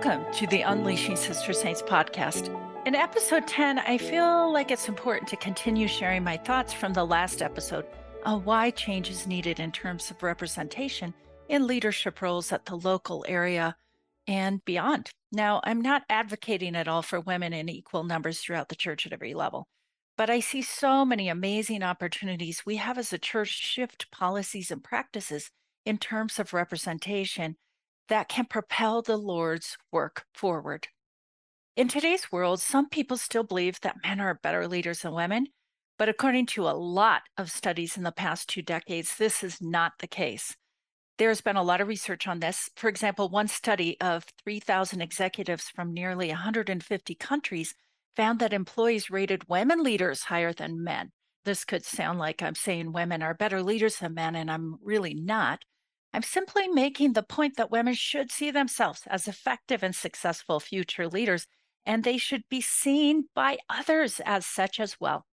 Welcome to the Unleashing Sister Saints podcast. In episode 10, I feel like it's important to continue sharing my thoughts from the last episode on why change is needed in terms of representation in leadership roles at the local area and beyond. Now, I'm not advocating at all for women in equal numbers throughout the church at every level, but I see so many amazing opportunities we have as a church shift policies and practices in terms of representation that can propel the Lord's work forward. In today's world, some people still believe that men are better leaders than women, but according to a lot of studies in the past two decades, this is not the case. There's been a lot of research on this. For example, one study of 3,000 executives from nearly 150 countries found that employees rated women leaders higher than men. This could sound like I'm saying women are better leaders than men, and I'm really not. I'm simply making the point that women should see themselves as effective and successful future leaders, and they should be seen by others as such as well.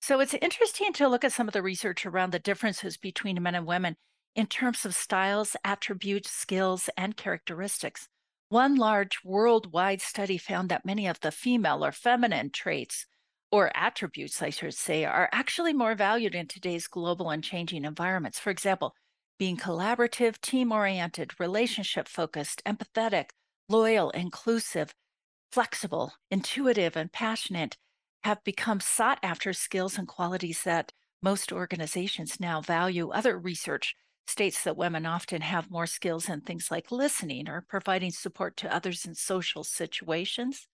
So it's interesting to look at some of the research around the differences between men and women in terms of styles, attributes, skills, and characteristics. One large worldwide study found that many of the female or feminine traits or attributes, I should say, are actually more valued in today's global and changing environments. For example, being collaborative, team oriented, relationship focused, empathetic, loyal, inclusive, flexible, intuitive, and passionate have become sought after skills and qualities that most organizations now value. Other research states that women often have more skills in things like listening or providing support to others in social situations.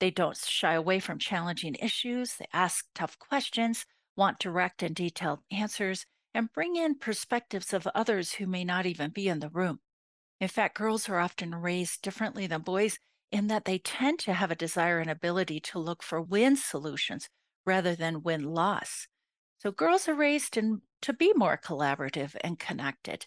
They don't shy away from challenging issues, they ask tough questions, want direct and detailed answers, and bring in perspectives of others who may not even be in the room. In fact, girls are often raised differently than boys in that they tend to have a desire and ability to look for win solutions rather than win loss. So girls are raised in, to be more collaborative and connected.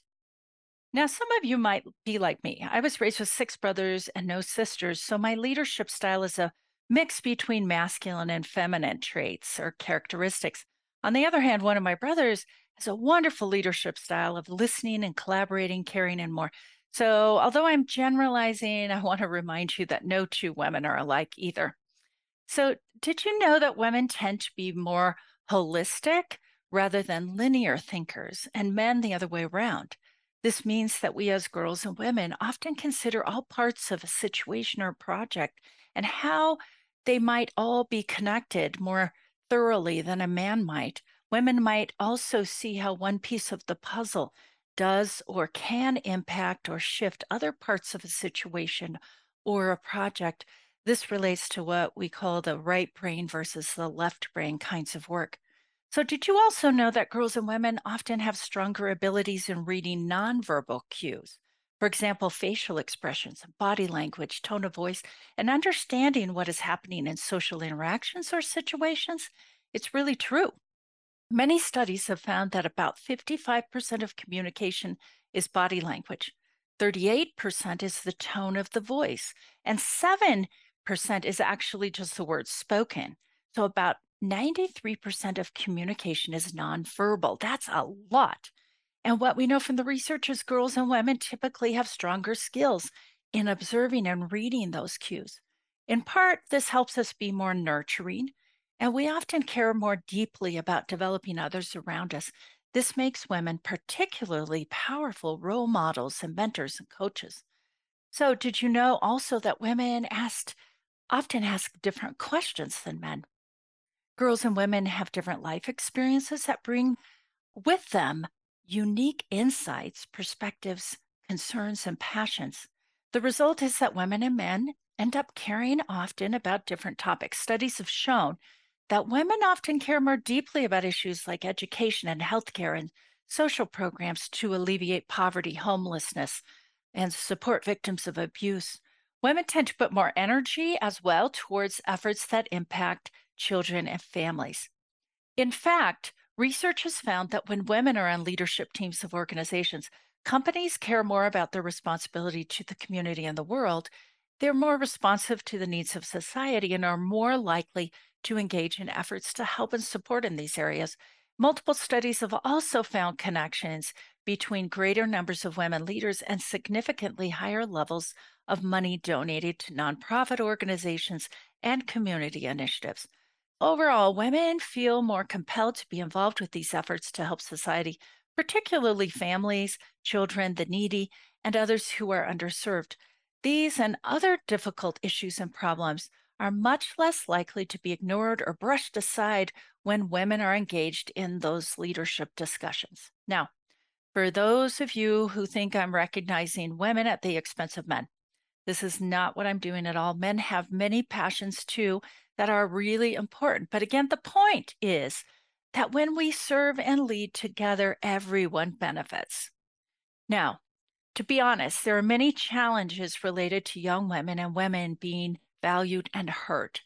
Now, some of you might be like me. I was raised with six brothers and no sisters, so my leadership style is a mix between masculine and feminine traits or characteristics. On the other hand, one of my brothers has a wonderful leadership style of listening and collaborating, caring, and more. So, although I'm generalizing, I want to remind you that no two women are alike either. So, did you know that women tend to be more holistic rather than linear thinkers, and men the other way around? This means that we as girls and women often consider all parts of a situation or project and how they might all be connected more thoroughly than a man might Women might also see how one piece of the puzzle does or can impact or shift other parts of a situation or a project. This relates to what we call the right brain versus the left brain kinds of work. So, did you also know that girls and women often have stronger abilities in reading nonverbal cues? For example, facial expressions, body language, tone of voice, and understanding what is happening in social interactions or situations? It's really true. Many studies have found that about 55% of communication is body language, 38% is the tone of the voice, and 7% is actually just the words spoken. So about 93% of communication is nonverbal. That's a lot. And what we know from the research is girls and women typically have stronger skills in observing and reading those cues. In part, this helps us be more nurturing and we often care more deeply about developing others around us. This makes women particularly powerful role models and mentors and coaches. So, did you know also that women asked often ask different questions than men? Girls and women have different life experiences that bring with them unique insights, perspectives, concerns, and passions. The result is that women and men end up caring often about different topics. Studies have shown that women often care more deeply about issues like education and healthcare and social programs to alleviate poverty, homelessness, and support victims of abuse. Women tend to put more energy as well towards efforts that impact children and families. In fact, research has found that when women are on leadership teams of organizations, companies care more about their responsibility to the community and the world. They're more responsive to the needs of society and are more likely to engage in efforts to help and support in these areas. Multiple studies have also found connections between greater numbers of women leaders and significantly higher levels of money donated to nonprofit organizations and community initiatives. Overall, women feel more compelled to be involved with these efforts to help society, particularly families, children, the needy, and others who are underserved. These and other difficult issues and problems are much less likely to be ignored or brushed aside when women are engaged in those leadership discussions. Now, for those of you who think I'm recognizing women at the expense of men, this is not what I'm doing at all. Men have many passions too that are really important. But again, the point is that when we serve and lead together, everyone benefits. Now, to be honest, there are many challenges related to young women and women being valued and heard.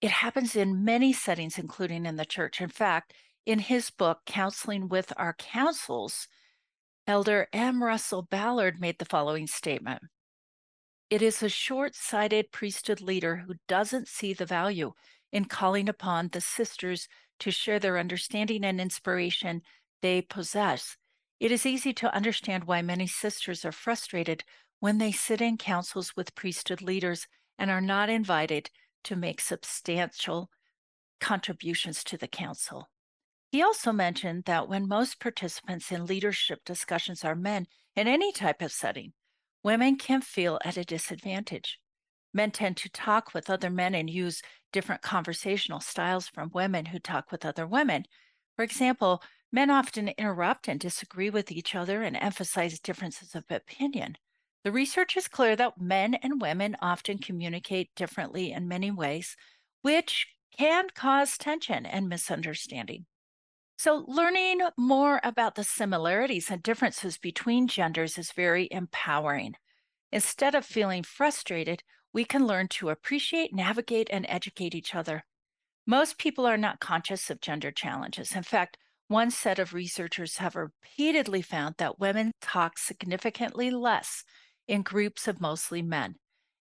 It happens in many settings, including in the church. In fact, in his book, Counseling with Our Councils, Elder M. Russell Ballard made the following statement It is a short sighted priesthood leader who doesn't see the value in calling upon the sisters to share their understanding and inspiration they possess. It is easy to understand why many sisters are frustrated when they sit in councils with priesthood leaders and are not invited to make substantial contributions to the council. He also mentioned that when most participants in leadership discussions are men in any type of setting, women can feel at a disadvantage. Men tend to talk with other men and use different conversational styles from women who talk with other women. For example, men often interrupt and disagree with each other and emphasize differences of opinion. The research is clear that men and women often communicate differently in many ways, which can cause tension and misunderstanding. So, learning more about the similarities and differences between genders is very empowering. Instead of feeling frustrated, we can learn to appreciate, navigate, and educate each other. Most people are not conscious of gender challenges. In fact, one set of researchers have repeatedly found that women talk significantly less in groups of mostly men,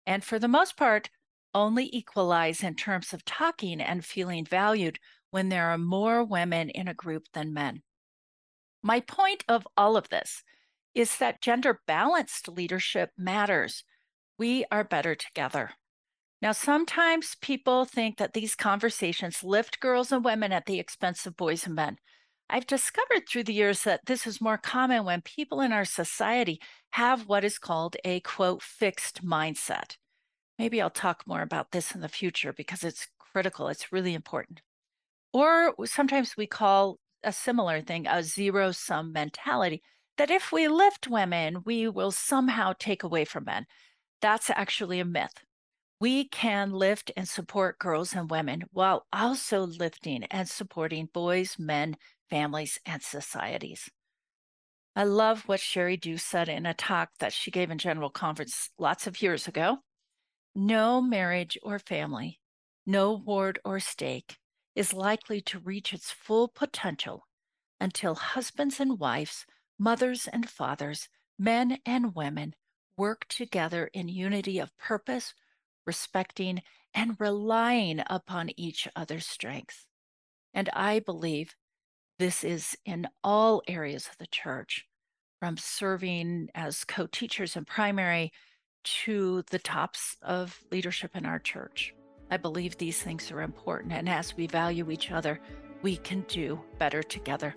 and for the most part, only equalize in terms of talking and feeling valued when there are more women in a group than men. My point of all of this is that gender balanced leadership matters. We are better together. Now, sometimes people think that these conversations lift girls and women at the expense of boys and men. I've discovered through the years that this is more common when people in our society have what is called a quote fixed mindset. Maybe I'll talk more about this in the future because it's critical, it's really important. Or sometimes we call a similar thing a zero sum mentality that if we lift women, we will somehow take away from men. That's actually a myth. We can lift and support girls and women while also lifting and supporting boys, men, families, and societies. I love what Sheri Dew said in a talk that she gave in General Conference lots of years ago. No marriage or family, no ward or stake is likely to reach its full potential until husbands and wives, mothers and fathers, men and women work together in unity of purpose, respecting and relying upon each other's strengths. And I believe this is in all areas of the church, from serving as co teachers in primary to the tops of leadership in our church. I believe these things are important. And as we value each other, we can do better together.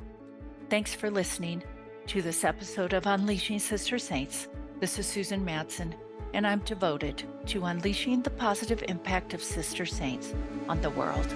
Thanks for listening to this episode of Unleashing Sister Saints. This is Susan Madsen, and I'm devoted to unleashing the positive impact of Sister Saints on the world.